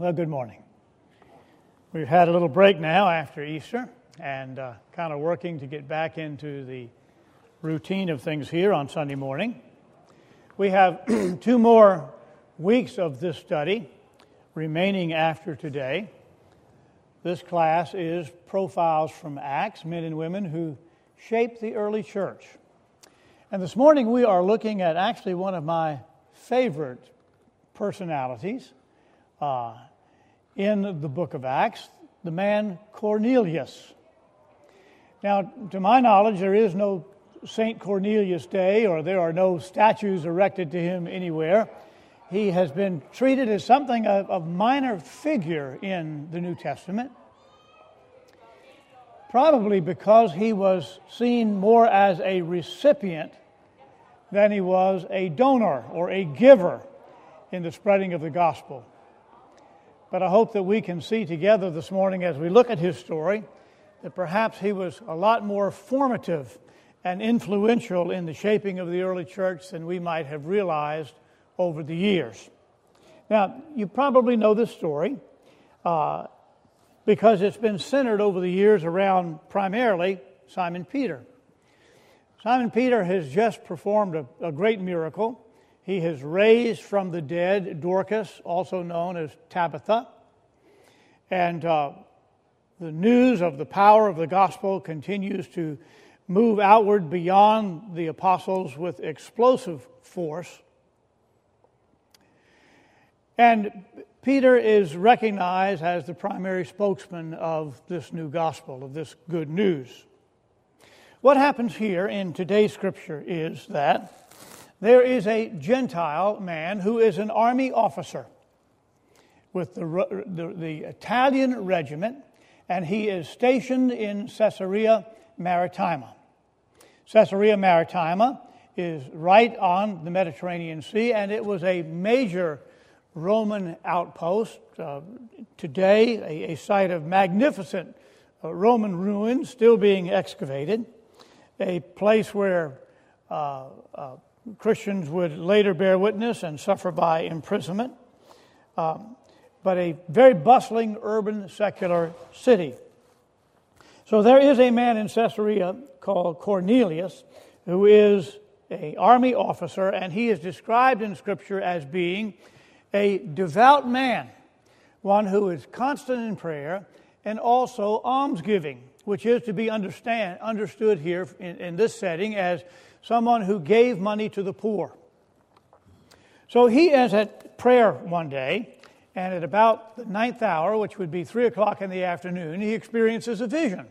Well, good morning. We've had a little break now after Easter and uh, kind of working to get back into the routine of things here on Sunday morning. We have two more weeks of this study remaining after today. This class is Profiles from Acts, men and women who shaped the early church. And this morning we are looking at actually one of my favorite personalities. Uh, in the book of Acts, the man Cornelius. Now, to my knowledge, there is no St. Cornelius Day or there are no statues erected to him anywhere. He has been treated as something of a minor figure in the New Testament, probably because he was seen more as a recipient than he was a donor or a giver in the spreading of the gospel. But I hope that we can see together this morning as we look at his story that perhaps he was a lot more formative and influential in the shaping of the early church than we might have realized over the years. Now, you probably know this story uh, because it's been centered over the years around primarily Simon Peter. Simon Peter has just performed a, a great miracle he has raised from the dead Dorcas, also known as Tabitha. And uh, the news of the power of the gospel continues to move outward beyond the apostles with explosive force. And Peter is recognized as the primary spokesman of this new gospel, of this good news. What happens here in today's scripture is that there is a Gentile man who is an army officer with the, the, the, Italian regiment, and he is stationed in Caesarea Maritima. Caesarea Maritima is right on the Mediterranean Sea, and it was a major Roman outpost. Uh, today, a, a, site of magnificent uh, Roman ruins still being excavated, a place where uh, uh Christians would later bear witness and suffer by imprisonment, um, but a very bustling urban secular city. So there is a man in Caesarea called Cornelius who is an army officer, and he is described in Scripture as being a devout man, one who is constant in prayer and also almsgiving, which is to be understand, understood here in, in this setting as someone who gave money to the poor. So he is at prayer one day, and at about the ninth hour, which would be three o'clock in the afternoon, he experiences a vision.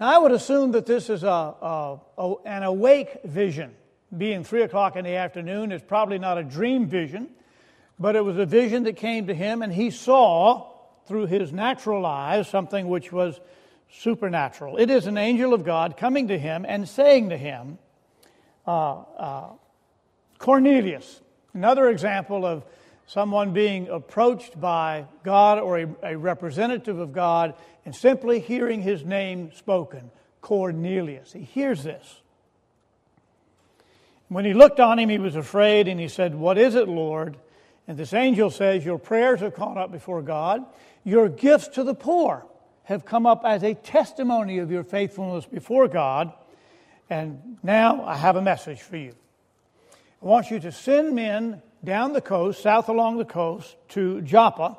Now, I would assume that this is a, a, a, an awake vision. Being three o'clock in the afternoon is probably not a dream vision, but it was a vision that came to him, and he saw through his natural eyes something which was supernatural. It is an angel of God coming to him and saying to him, uh, uh, Cornelius, another example of someone being approached by God or a, a, representative of God and simply hearing his name spoken Cornelius. He hears this. When he looked on him, he was afraid and he said, What is it, Lord? And this angel says, Your prayers have gone up before God, your gifts to the poor have come up as a testimony of your faithfulness before God. And now I have a message for you. I want you to send men down the coast, south along the coast, to Joppa,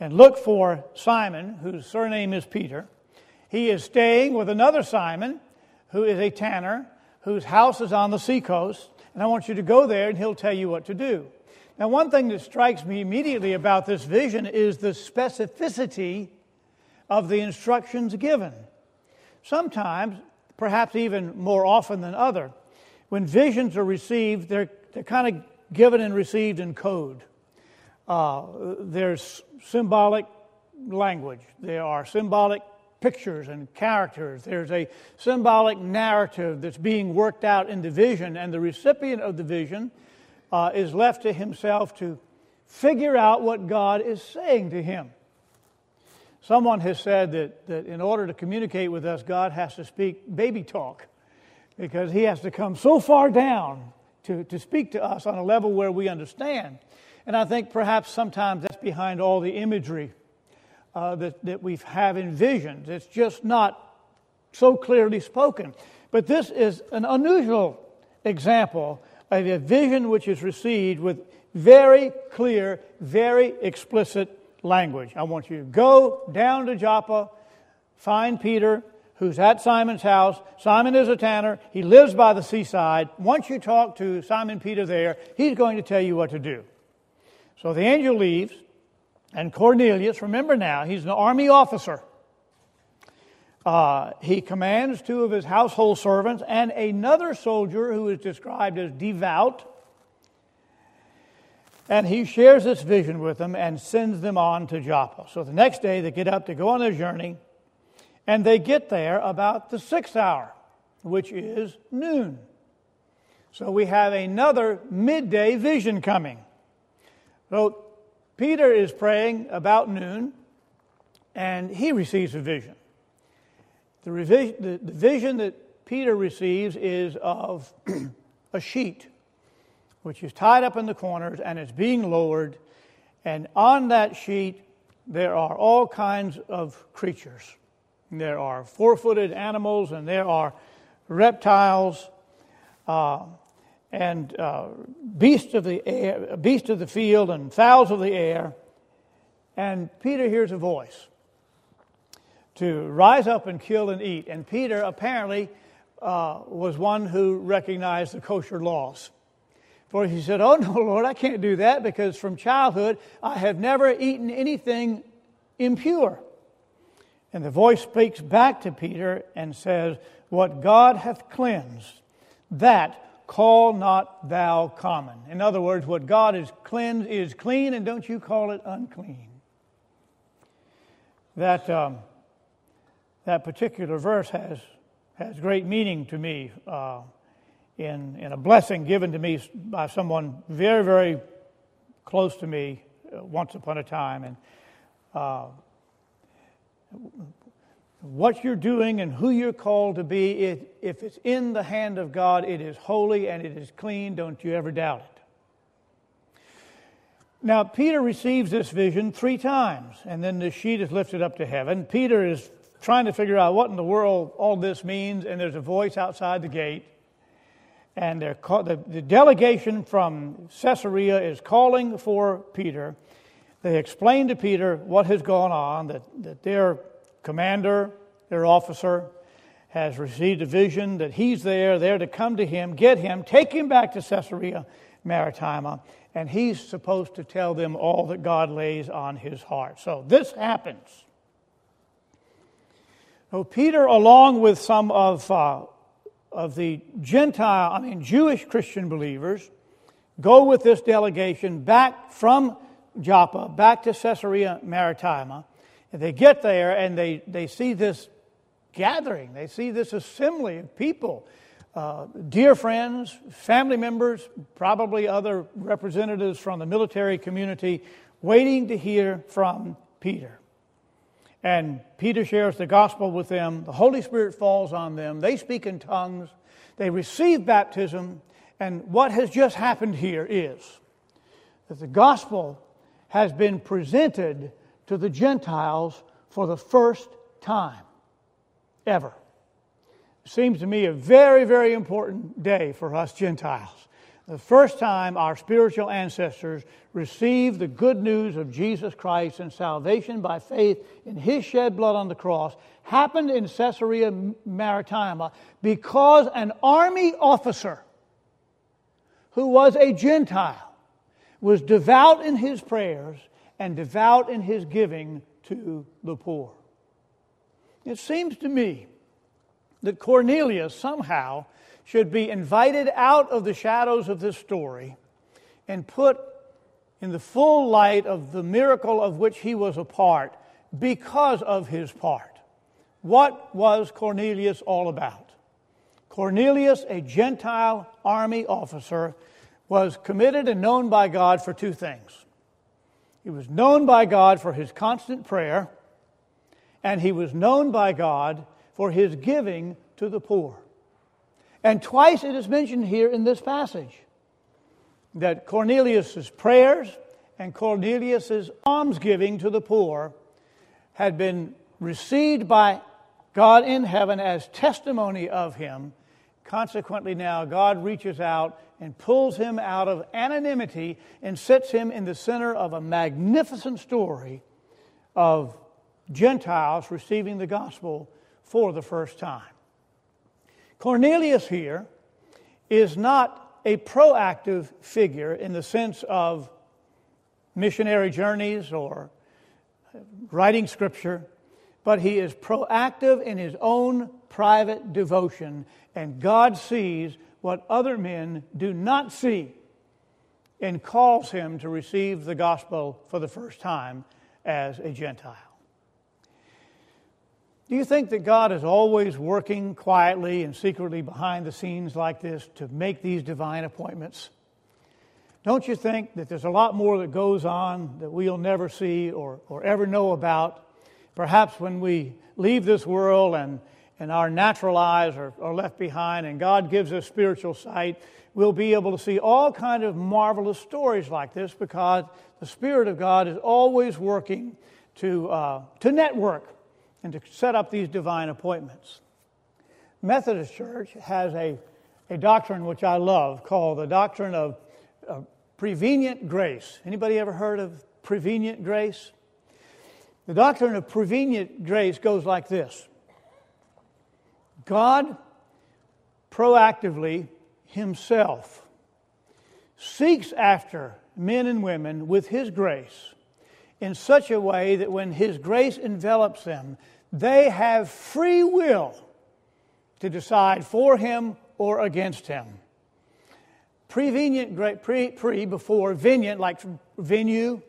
and look for Simon, whose surname is Peter. He is staying with another Simon, who is a tanner, whose house is on the seacoast. And I want you to go there, and he'll tell you what to do. Now, one thing that strikes me immediately about this vision is the specificity of the instructions given. Sometimes perhaps even more often than other. When visions are received, they're, they're kind of given and received in code. Uh, there's symbolic language, there are symbolic pictures and characters, there's a symbolic narrative that's being worked out in the vision, and the recipient of the vision uh, is left to himself to figure out what God is saying to him. Someone has said that, that in order to communicate with us, God has to speak baby talk because he has to come so far down to, to speak to us on a level where we understand. And I think perhaps sometimes that's behind all the imagery uh, that, that we have in visions. It's just not so clearly spoken. But this is an unusual example of a vision which is received with very clear, very explicit language. I want you to go down to Joppa, find Peter, who's at Simon's house. Simon is a tanner. He lives by the seaside. Once you talk to Simon Peter there, he's going to tell you what to do. So the angel leaves, and Cornelius, remember now, he's an army officer. Uh, he commands two of his household servants and another soldier who is described as devout. And he shares this vision with them and sends them on to Joppa. So the next day they get up to go on their journey, and they get there about the sixth hour, which is noon. So we have another midday vision coming. So Peter is praying about noon, and he receives a vision. The, revision, the, the vision that Peter receives is of a sheet which is tied up in the corners and it's being lowered. And on that sheet, there are all kinds of creatures. There are four footed animals and there are reptiles uh, and uh, beasts of the air, beasts of the field and fowls of the air. And Peter hears a voice to rise up and kill and eat. And Peter apparently uh, was one who recognized the kosher laws. For he said, Oh, no, Lord, I can't do that because from childhood I have never eaten anything impure. And the voice speaks back to Peter and says, What God hath cleansed, that call not thou common. In other words, what God has cleansed is clean, and don't you call it unclean. That. Um, that particular verse has, has great meaning to me uh, in, in a blessing given to me by someone very, very close to me uh, once upon a time. And uh, what you're doing and who you're called to be, it, if it's in the hand of God, it is holy and it is clean. Don't you ever doubt it. Now, Peter receives this vision three times, and then the sheet is lifted up to heaven. Peter is trying to figure out what in the world all this means, and there's a voice outside the gate. And call, the, the delegation from Caesarea is calling for Peter. They explain to Peter what has gone on, that, that their commander, their officer, has received a vision that he's there, there to come to him, get him, take him back to Caesarea Maritima, and he's supposed to tell them all that God lays on his heart. So this happens. So Peter, along with some of, uh, of the Gentile, I mean Jewish Christian believers, go with this delegation back from Joppa, back to Caesarea Maritima. And they get there and they, they see this gathering, they see this assembly of people, uh, dear friends, family members, probably other representatives from the military community, waiting to hear from Peter. And Peter shares the gospel with them. The Holy Spirit falls on them. They speak in tongues. They receive baptism. And what has just happened here is that the gospel has been presented to the Gentiles for the first time ever. Seems to me a very, very important day for us Gentiles the first time our spiritual ancestors received the good news of Jesus Christ and salvation by faith in his shed blood on the cross happened in Caesarea Maritima because an army officer who was a Gentile was devout in his prayers and devout in his giving to the poor. It seems to me that Cornelius somehow should be invited out of the shadows of this story and put in the full light of the miracle of which he was a part because of his part. What was Cornelius all about? Cornelius, a Gentile army officer, was committed and known by God for two things. He was known by God for his constant prayer, and he was known by God for his giving to the poor. And twice it is mentioned here in this passage that Cornelius' prayers and Cornelius's almsgiving to the poor had been received by God in heaven as testimony of him. Consequently, now God reaches out and pulls him out of anonymity and sets him in the center of a magnificent story of Gentiles receiving the gospel for the first time. Cornelius here is not a proactive figure in the sense of missionary journeys or writing scripture, but he is proactive in his own private devotion, and God sees what other men do not see and calls him to receive the gospel for the first time as a Gentile. Do you think that God is always working quietly and secretly behind the scenes like this to make these divine appointments? Don't you think that there's a lot more that goes on that we'll never see or, or ever know about? Perhaps when we leave this world and, and our natural eyes are, are left behind and God gives us spiritual sight, we'll be able to see all kind of marvelous stories like this because the Spirit of God is always working to, uh, to network and to set up these divine appointments. Methodist Church has a, a doctrine which I love called the doctrine of uh, prevenient grace. Anybody ever heard of prevenient grace? The doctrine of prevenient grace goes like this God proactively himself seeks after men and women with his grace in such a way that when his grace envelops them, they have free will to decide for him or against him. Prevenient, pre, pre before venient, like venue.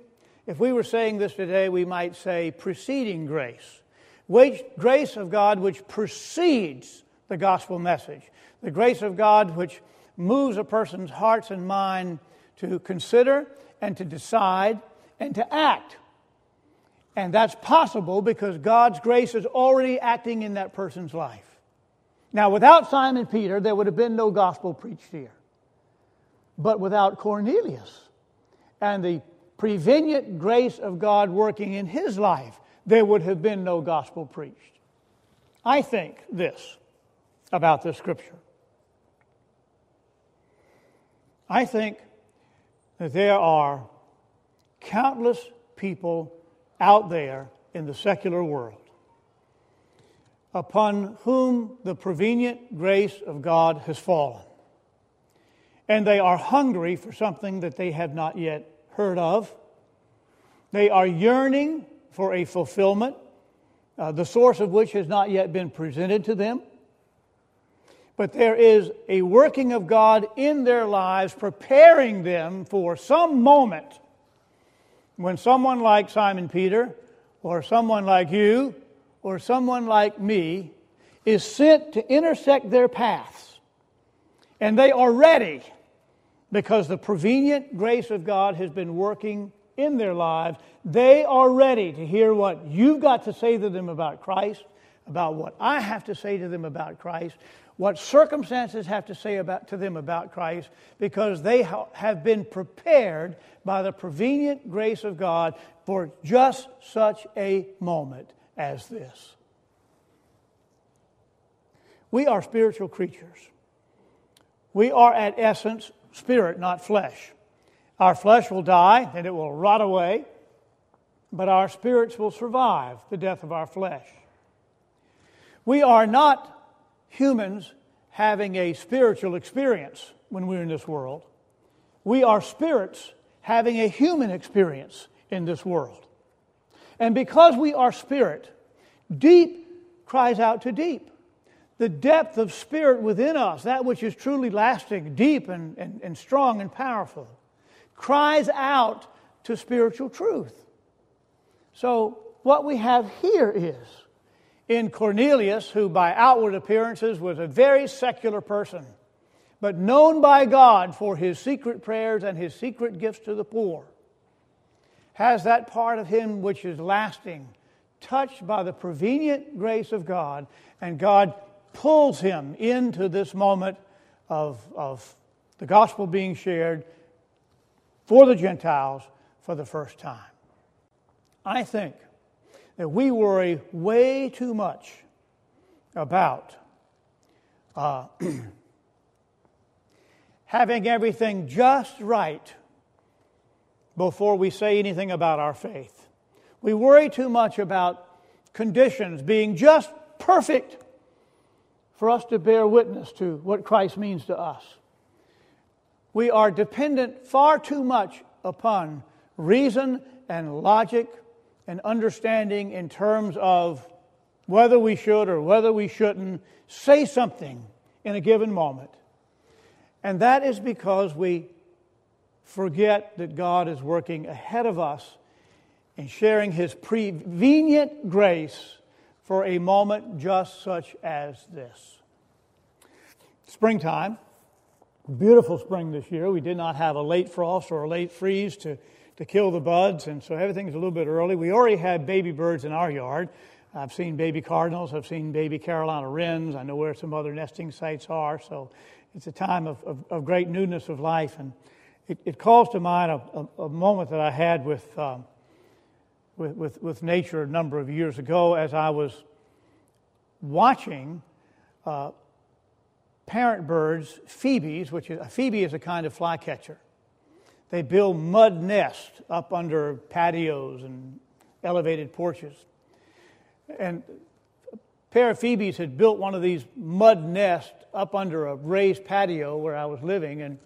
If we were saying this today, we might say preceding grace. Which, grace of God which precedes the gospel message. The grace of God which moves a person's hearts and mind to consider and to decide and to act. And that's possible because God's grace is already acting in that person's life. Now, without Simon Peter, there would have been no gospel preached here. But without Cornelius and the prevenient grace of God working in his life, there would have been no gospel preached. I think this about this scripture. I think that there are countless people out there in the secular world upon whom the prevenient grace of God has fallen and they are hungry for something that they have not yet heard of. They are yearning for a fulfillment, uh, the source of which has not yet been presented to them. But there is a working of God in their lives, preparing them for some moment when someone like Simon Peter, or someone like you, or someone like me is sent to intersect their paths and they are ready because the prevenient grace of God has been working in their lives. They are ready to hear what you've got to say to them about Christ, about what I have to say to them about Christ, what circumstances have to say about, to them about Christ, because they ha- have been prepared by the prevenient grace of God for just such a moment as this. We are spiritual creatures. We are at essence spirit, not flesh. Our flesh will die and it will rot away, but our spirits will survive the death of our flesh. We are not humans having a spiritual experience when we're in this world. We are spirits having a human experience in this world. And because we are spirit, deep cries out to deep the depth of spirit within us, that which is truly lasting, deep, and, and, and strong and powerful, cries out to spiritual truth. So, what we have here is in Cornelius, who by outward appearances was a very secular person, but known by God for his secret prayers and his secret gifts to the poor, has that part of him which is lasting, touched by the prevenient grace of God, and God pulls him into this moment of, of the gospel being shared for the Gentiles for the first time. I think that we worry way too much about uh, having everything just right before we say anything about our faith. We worry too much about conditions being just perfect for us to bear witness to what Christ means to us. We are dependent far too much upon reason and logic and understanding in terms of whether we should or whether we shouldn't say something in a given moment. And that is because we forget that God is working ahead of us and sharing His prevenient grace for a moment just such as this. Springtime, beautiful spring this year. We did not have a late frost or a late freeze to, to kill the buds, and so everything's a little bit early. We already had baby birds in our yard. I've seen baby cardinals, I've seen baby Carolina wrens, I know where some other nesting sites are, so it's a time of, of, of great newness of life. And it, it calls to mind a, a, a, moment that I had with, um, with, with, with, nature a number of years ago as I was watching uh, parent birds, phoebes, which is, a phoebe is a kind of flycatcher. They build mud nests up under patios and elevated porches. And a pair of Phoebes had built one of these mud nests up under a raised patio where I was living, and,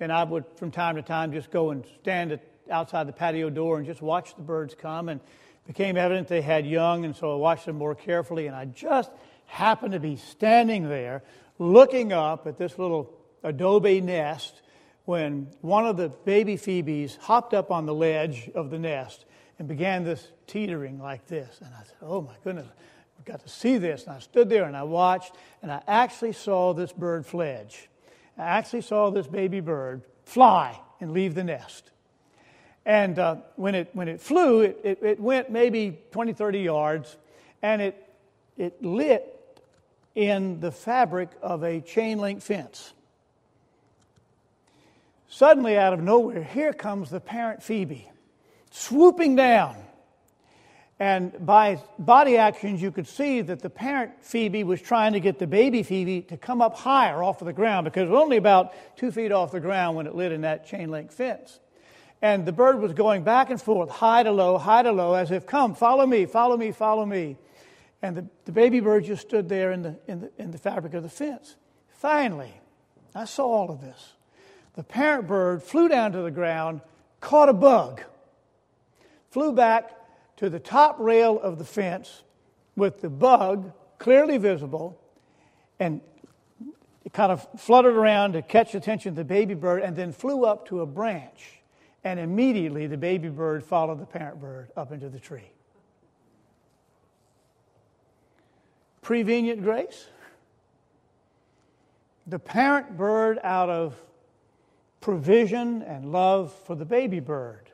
and I would, from time to time, just go and stand outside the patio door and just watch the birds come. And it became evident they had young, and so I watched them more carefully. And I just happened to be standing there looking up at this little adobe nest when one of the baby Phoebes hopped up on the ledge of the nest and began this teetering like this. And I said, Oh my goodness, we got to see this. And I stood there and I watched, and I actually saw this bird fledge. I actually saw this baby bird fly and leave the nest. And uh, when, it, when it flew, it, it, it went maybe 20, 30 yards, and it, it lit in the fabric of a chain link fence. Suddenly, out of nowhere, here comes the parent Phoebe swooping down. And by body actions, you could see that the parent Phoebe was trying to get the baby Phoebe to come up higher off of the ground because it was only about two feet off the ground when it lit in that chain link fence. And the bird was going back and forth, high to low, high to low, as if, come, follow me, follow me, follow me. And the, the baby bird just stood there in the, in, the, in the fabric of the fence. Finally, I saw all of this. The parent bird flew down to the ground, caught a bug flew back to the top rail of the fence with the bug clearly visible and it kind of fluttered around to catch the attention of the baby bird and then flew up to a branch. And immediately the baby bird followed the parent bird up into the tree. Prevenient grace. The parent bird, out of provision and love for the baby bird,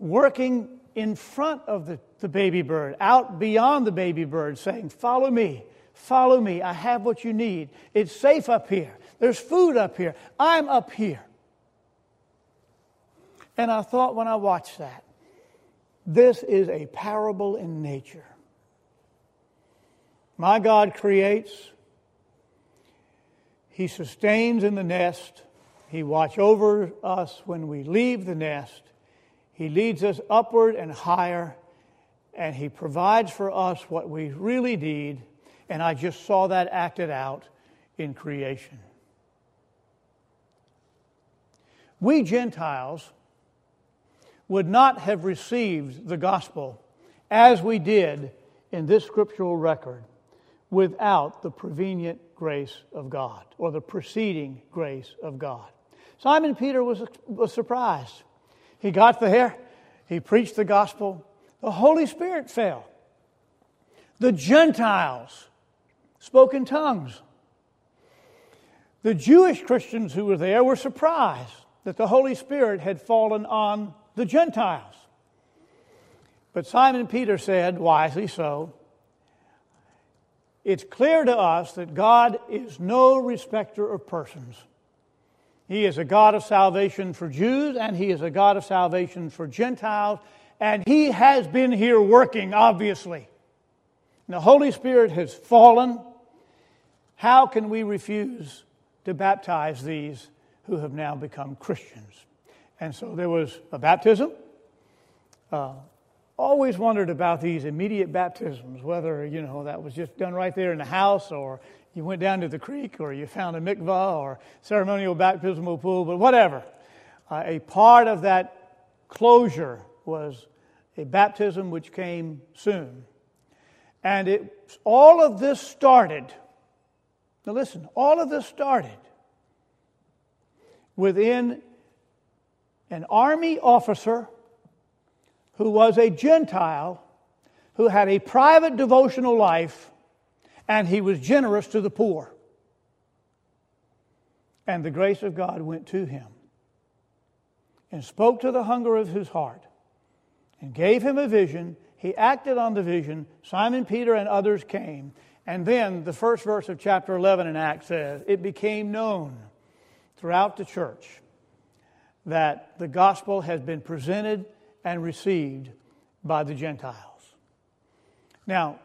working in front of the, the baby bird, out beyond the baby bird, saying, Follow me, follow me. I have what you need. It's safe up here. There's food up here. I'm up here. And I thought when I watched that, this is a parable in nature. My God creates, He sustains in the nest, He watch over us when we leave the nest, he leads us upward and higher, and He provides for us what we really need. And I just saw that acted out in creation. We Gentiles would not have received the gospel as we did in this scriptural record without the prevenient grace of God or the preceding grace of God. Simon Peter was, was surprised. He got there, he preached the gospel, the Holy Spirit fell. The Gentiles spoke in tongues. The Jewish Christians who were there were surprised that the Holy Spirit had fallen on the Gentiles. But Simon Peter said, wisely so, it's clear to us that God is no respecter of persons. He is a God of salvation for Jews, and He is a God of salvation for Gentiles, and He has been here working, obviously. the Holy Spirit has fallen. How can we refuse to baptize these who have now become Christians? And so there was a baptism. Uh, always wondered about these immediate baptisms, whether, you know, that was just done right there in the house or you went down to the creek or you found a mikvah or ceremonial baptismal pool, but whatever. Uh, a part of that closure was a baptism which came soon. And it, all of this started, now listen, all of this started within an army officer who was a Gentile who had a private devotional life and he was generous to the poor. And the grace of God went to him and spoke to the hunger of his heart and gave him a vision. He acted on the vision. Simon Peter and others came. And then the first verse of chapter 11 in Acts says, It became known throughout the church that the gospel has been presented and received by the Gentiles. Now,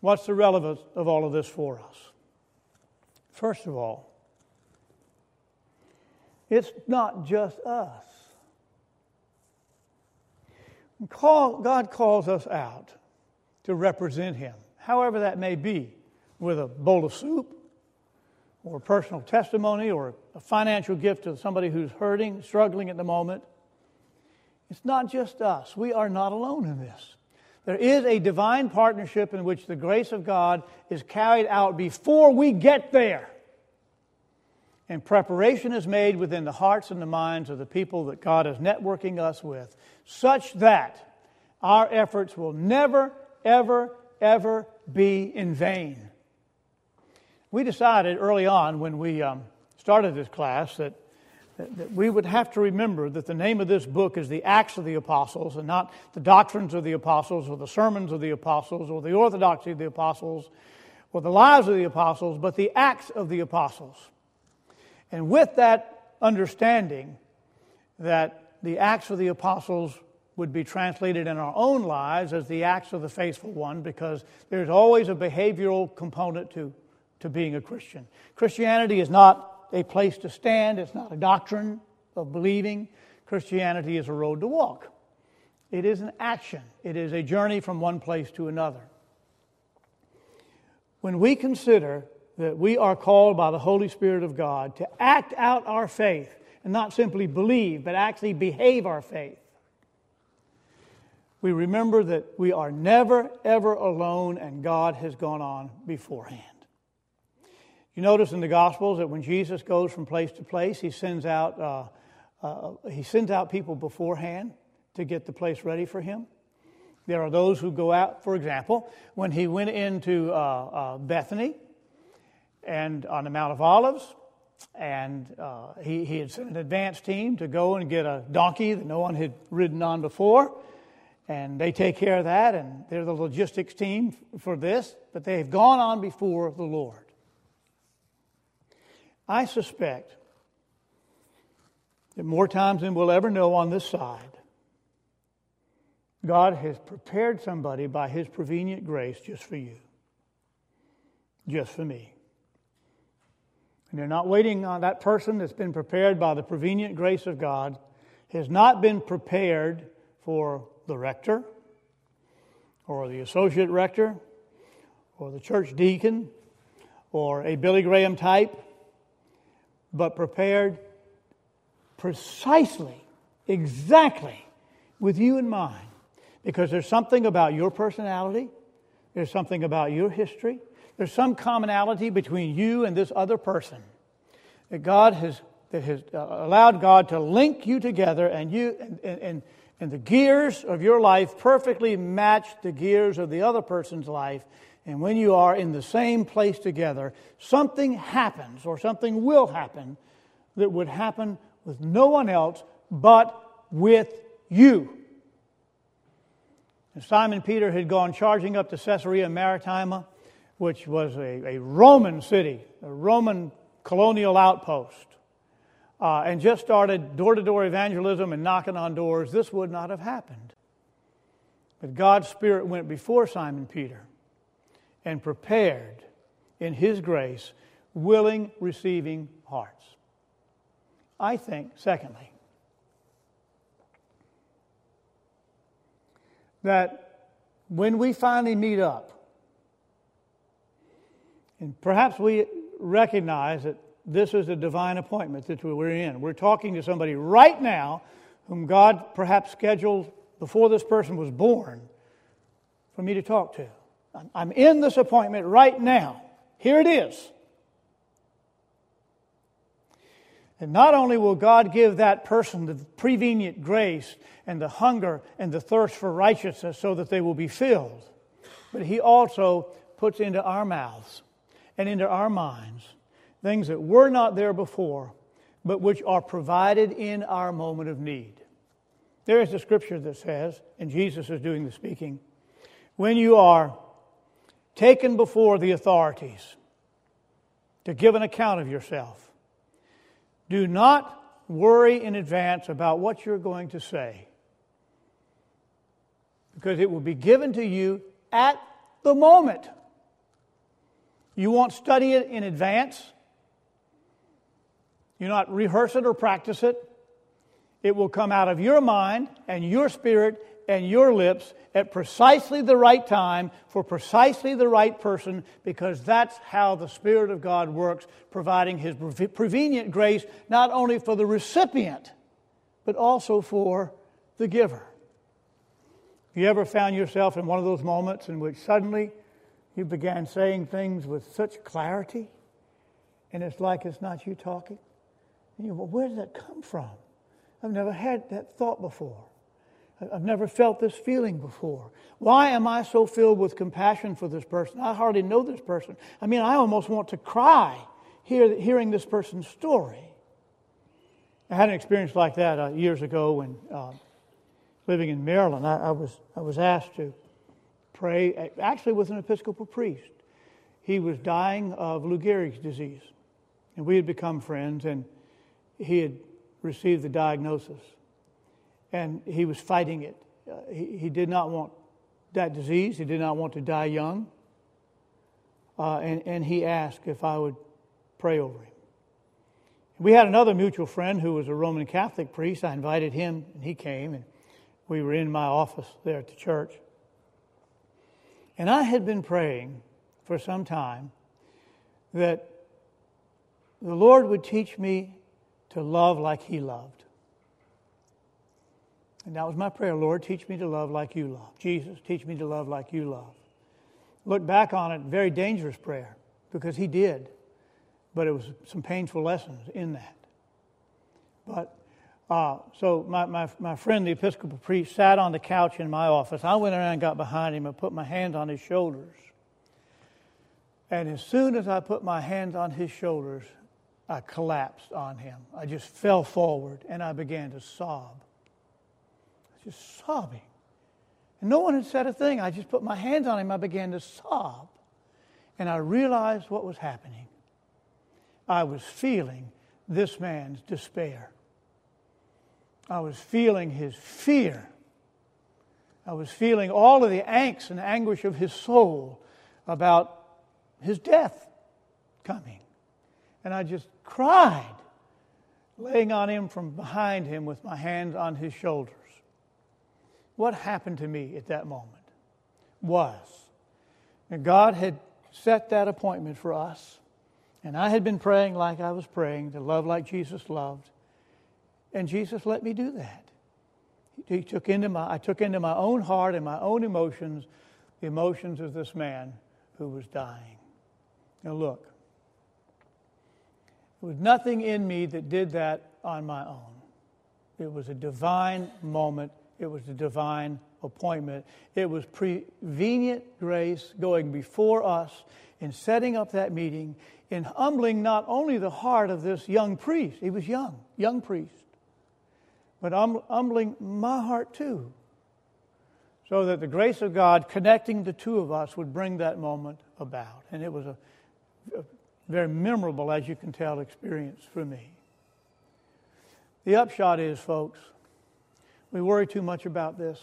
what's the relevance of all of this for us? First of all, it's not just us. God calls us out to represent Him, however that may be, with a bowl of soup, or personal testimony, or a financial gift to somebody who's hurting, struggling at the moment. It's not just us. We are not alone in this. There is a divine partnership in which the grace of God is carried out before we get there. And preparation is made within the hearts and the minds of the people that God is networking us with, such that our efforts will never, ever, ever be in vain. We decided early on when we um, started this class that that we would have to remember that the name of this book is the Acts of the Apostles and not the doctrines of the apostles or the sermons of the apostles or the orthodoxy of the apostles or the lives of the apostles, but the Acts of the Apostles. And with that understanding that the Acts of the Apostles would be translated in our own lives as the Acts of the Faithful One because there's always a behavioral component to, to being a Christian. Christianity is not a place to stand, it's not a doctrine of believing. Christianity is a road to walk. It is an action, it is a journey from one place to another. When we consider that we are called by the Holy Spirit of God to act out our faith, and not simply believe, but actually behave our faith, we remember that we are never, ever alone and God has gone on beforehand. You notice in the Gospels that when Jesus goes from place to place, he sends out, uh, uh, he sends out people beforehand to get the place ready for him. There are those who go out, for example, when he went into uh, uh Bethany and on the Mount of Olives, and uh, he, he had sent an advance team to go and get a donkey that no one had ridden on before. And they take care of that, and they're the logistics team for this, but they have gone on before the Lord. I suspect that more times than we'll ever know on this side, God has prepared somebody by His prevenient grace just for you, just for me. And they're not waiting on that person that's been prepared by the prevenient grace of God, has not been prepared for the rector or the associate rector or the church deacon or a Billy Graham type but prepared precisely, exactly with you in mind. Because there's something about your personality, there's something about your history, there's some commonality between you and this other person that God has, that has uh, allowed God to link you together, and you and, and, and the gears of your life perfectly match the gears of the other person's life, and when you are in the same place together, something happens or something will happen that would happen with no one else but with you. And Simon Peter had gone charging up to Caesarea Maritima, which was a, a Roman city, a Roman colonial outpost. uh, and just started door to door evangelism and knocking on doors, this would not have happened. But God's Spirit went before Simon Peter and prepared in His grace willing, receiving hearts. I think, secondly, that when we finally meet up, and perhaps we recognize that this is a divine appointment that we're in. We're talking to somebody right now whom God perhaps scheduled before this person was born for me to talk to. I'm in this appointment right now. Here it is. And not only will God give that person the prevenient grace and the hunger and the thirst for righteousness so that they will be filled, but He also puts into our mouths and into our minds things that were not there before, but which are provided in our moment of need. There is a scripture that says, and Jesus is doing the speaking, when you are taken before the authorities to give an account of yourself, do not worry in advance about what you're going to say, because it will be given to you at the moment. You won't study it in advance. You not rehearse it or practice it. It will come out of your mind and your spirit and your lips at precisely the right time for precisely the right person because that's how the Spirit of God works, providing His prevenient grace not only for the recipient, but also for the giver. Have you ever found yourself in one of those moments in which suddenly you began saying things with such clarity and it's like it's not you talking? And you go, well, where did that come from? I've never had that thought before. I've never felt this feeling before. Why am I so filled with compassion for this person? I hardly know this person. I mean, I almost want to cry hear, hearing this person's story. I had an experience like that uh, years ago when uh, living in Maryland. I, I, was, I was asked to pray, actually, with an Episcopal priest. He was dying of Lou Gehrig's disease, and we had become friends, and he had received the diagnosis and he was fighting it. Uh, he, he, did not want that disease, he did not want to die young. Uh, and, and he asked if I would pray over him. We had another mutual friend who was a Roman Catholic priest. I invited him, and he came, and we were in my office there at the church. And I had been praying for some time that the Lord would teach me to love like he loved. And that was my prayer Lord, teach me to love like you love. Jesus, teach me to love like you love. Look back on it, very dangerous prayer because he did, but it was some painful lessons in that. But uh, so my, my, my friend, the Episcopal priest, sat on the couch in my office. I went around and got behind him and put my hands on his shoulders. And as soon as I put my hands on his shoulders, I collapsed on him. I just fell forward and I began to sob just sobbing. And no one had said a thing. I just put my hands on him. I began to sob. And I realized what was happening. I was feeling this man's despair. I was feeling his fear. I was feeling all of the angst and anguish of his soul about his death coming. And I just cried, laying on him from behind him with my hands on his shoulders. What happened to me at that moment was that God had set that appointment for us, and I had been praying like I was praying to love like Jesus loved, and Jesus let me do that. He took into my, I took into my own heart and my own emotions the emotions of this man who was dying. Now, look, there was nothing in me that did that on my own. It was a divine moment it was a divine appointment. It was prevenient grace going before us in setting up that meeting, in humbling not only the heart of this young priest, he was young, young priest, but humbling my heart too, so that the grace of God connecting the two of us would bring that moment about. And it was a, a very memorable, as you can tell, experience for me. The upshot is, folks, we worry too much about this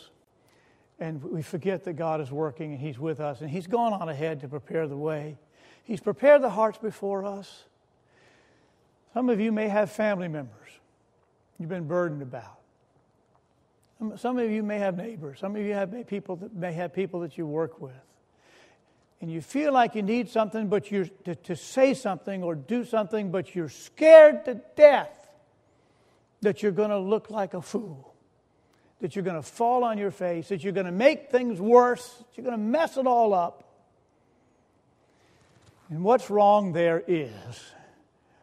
and we forget that God is working and He's with us and He's gone on ahead to prepare the way. He's prepared the hearts before us. Some of you may have family members you've been burdened about. Some of you may have neighbors. Some of you have people that may have people that you work with. And you feel like you need something, but you're to, to say something or do something, but you're scared to death that you're going to look like a fool, that you're going to fall on your face, that you're going to make things worse, that you're going to mess it all up. And what's wrong there is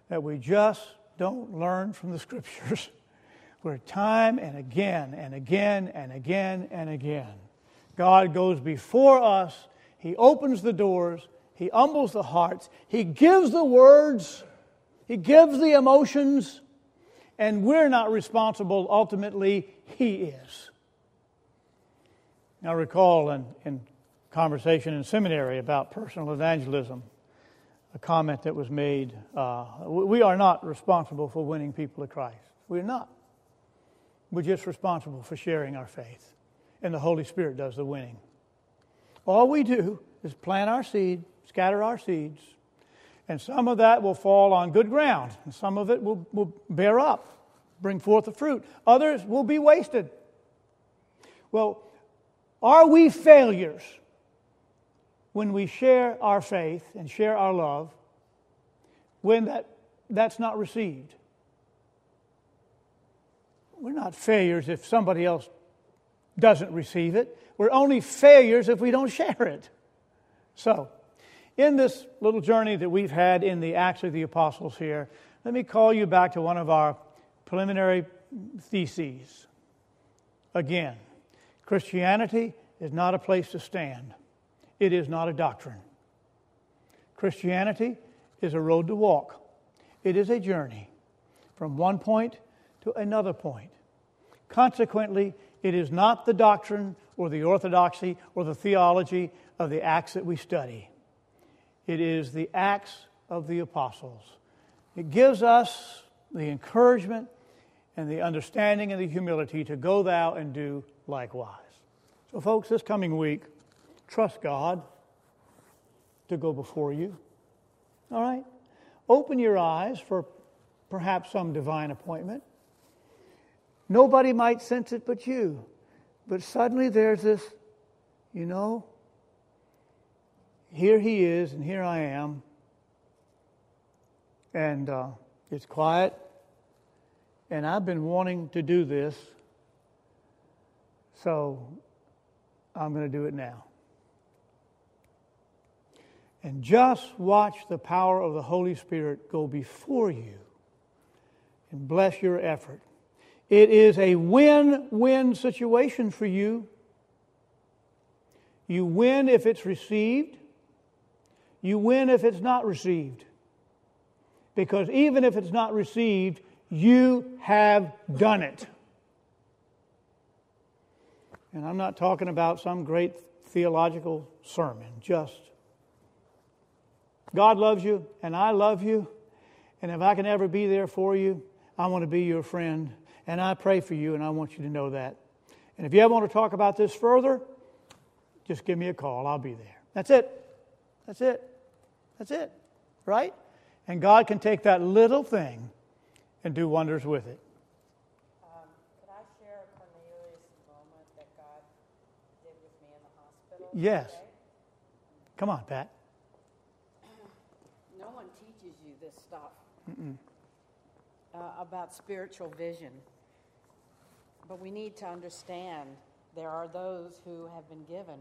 that we just don't learn from the scriptures. Where time and again and again and again and again, God goes before us, He opens the doors, He humbles the hearts, He gives the words, He gives the emotions, and we're not responsible. Ultimately, He is. Now, recall in, in conversation in seminary about personal evangelism, a comment that was made. Uh, we are not responsible for winning people to Christ. We're not. We're just responsible for sharing our faith. And the Holy Spirit does the winning. All we do is plant our seed, scatter our seeds, and some of that will fall on good ground, and some of it will, will bear up, bring forth the fruit. Others will be wasted. Well, are we failures when we share our faith and share our love when that, that's not received. We're not failures if somebody else doesn't receive it. We're only failures if we don't share it. So, in this little journey that we've had in the Acts of the Apostles here, let me call you back to one of our preliminary theses. Again, Christianity is not a place to stand. It is not a doctrine. Christianity is a road to walk, it is a journey from one point to another point. Consequently, it is not the doctrine or the orthodoxy or the theology of the Acts that we study. It is the Acts of the Apostles. It gives us the encouragement and the understanding and the humility to go thou and do likewise. So, folks, this coming week, Trust God to go before you. All right? Open your eyes for perhaps some divine appointment. Nobody might sense it but you. But suddenly there's this, you know, here he is and here I am. And uh, it's quiet. And I've been wanting to do this. So I'm going to do it now and just watch the power of the Holy Spirit go before you and bless your effort. It is a win win situation for you. You win if it's received, you win if it's not received. Because even if it's not received, you have done it. And I'm not talking about some great theological sermon, just God loves you, and I love you. And if I can ever be there for you, I want to be your friend. And I pray for you, and I want you to know that. And if you ever want to talk about this further, just give me a call. I'll be there. That's it. That's it. That's it. Right? And God can take that little thing and do wonders with it. Um, could I share a Cornelius moment that God did with me in the hospital? Yes. Today? Come on, Pat. No one teaches you this stuff uh, about spiritual vision. But we need to understand there are those who have been given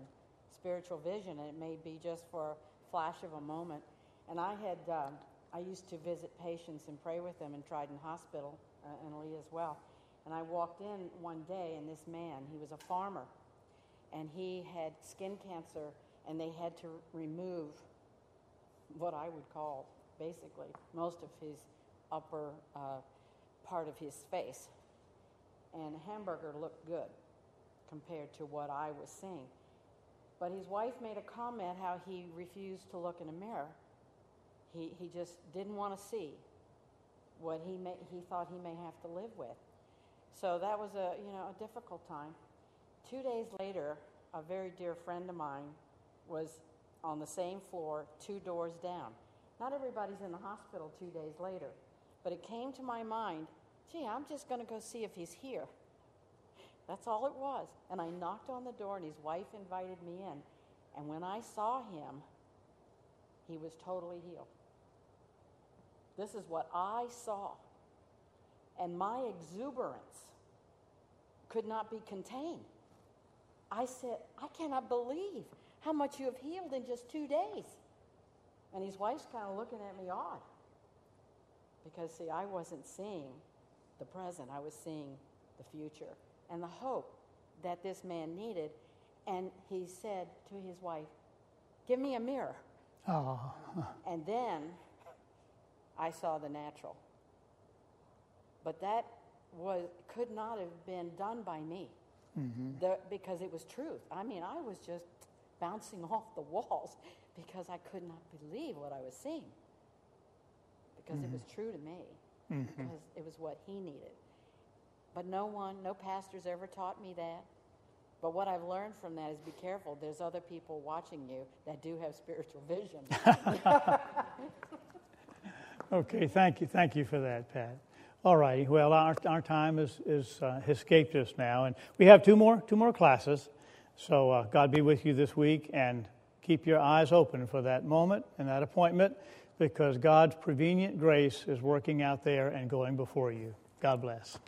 spiritual vision, and it may be just for a flash of a moment. And I had, uh, I used to visit patients and pray with them in Trident Hospital, uh, and Lee as well. And I walked in one day, and this man, he was a farmer, and he had skin cancer, and they had to remove what I would call basically most of his upper uh, part of his face. And Hamburger looked good compared to what I was seeing. But his wife made a comment how he refused to look in a mirror. He, he just didn't want to see what he, may, he thought he may have to live with. So that was a, you know, a difficult time. Two days later, a very dear friend of mine was on the same floor, two doors down. Not everybody's in the hospital two days later, but it came to my mind gee, I'm just going to go see if he's here. That's all it was. And I knocked on the door, and his wife invited me in. And when I saw him, he was totally healed. This is what I saw. And my exuberance could not be contained. I said, I cannot believe how much you have healed in just two days. And his wife's kind of looking at me odd. Because, see, I wasn't seeing the present, I was seeing the future and the hope that this man needed. And he said to his wife, Give me a mirror. Oh. And then I saw the natural. But that was, could not have been done by me Mm-hmm. the, because it was truth. I mean, I was just bouncing off the walls because I could not believe what I was seeing. Because it was true to me, Mm-hmm. because it was what he needed. But no one, no pastors ever taught me that. But what I've learned from that is be careful. There's other people watching you that do have spiritual vision. Okay, thank you, thank you for that, Pat. All righty. Well, our, our time is, is uh, escaped us now, and we have two more two more classes. So uh, God be with you this week, and keep your eyes open for that moment and that appointment, because God's prevenient grace is working out there and going before you. God bless.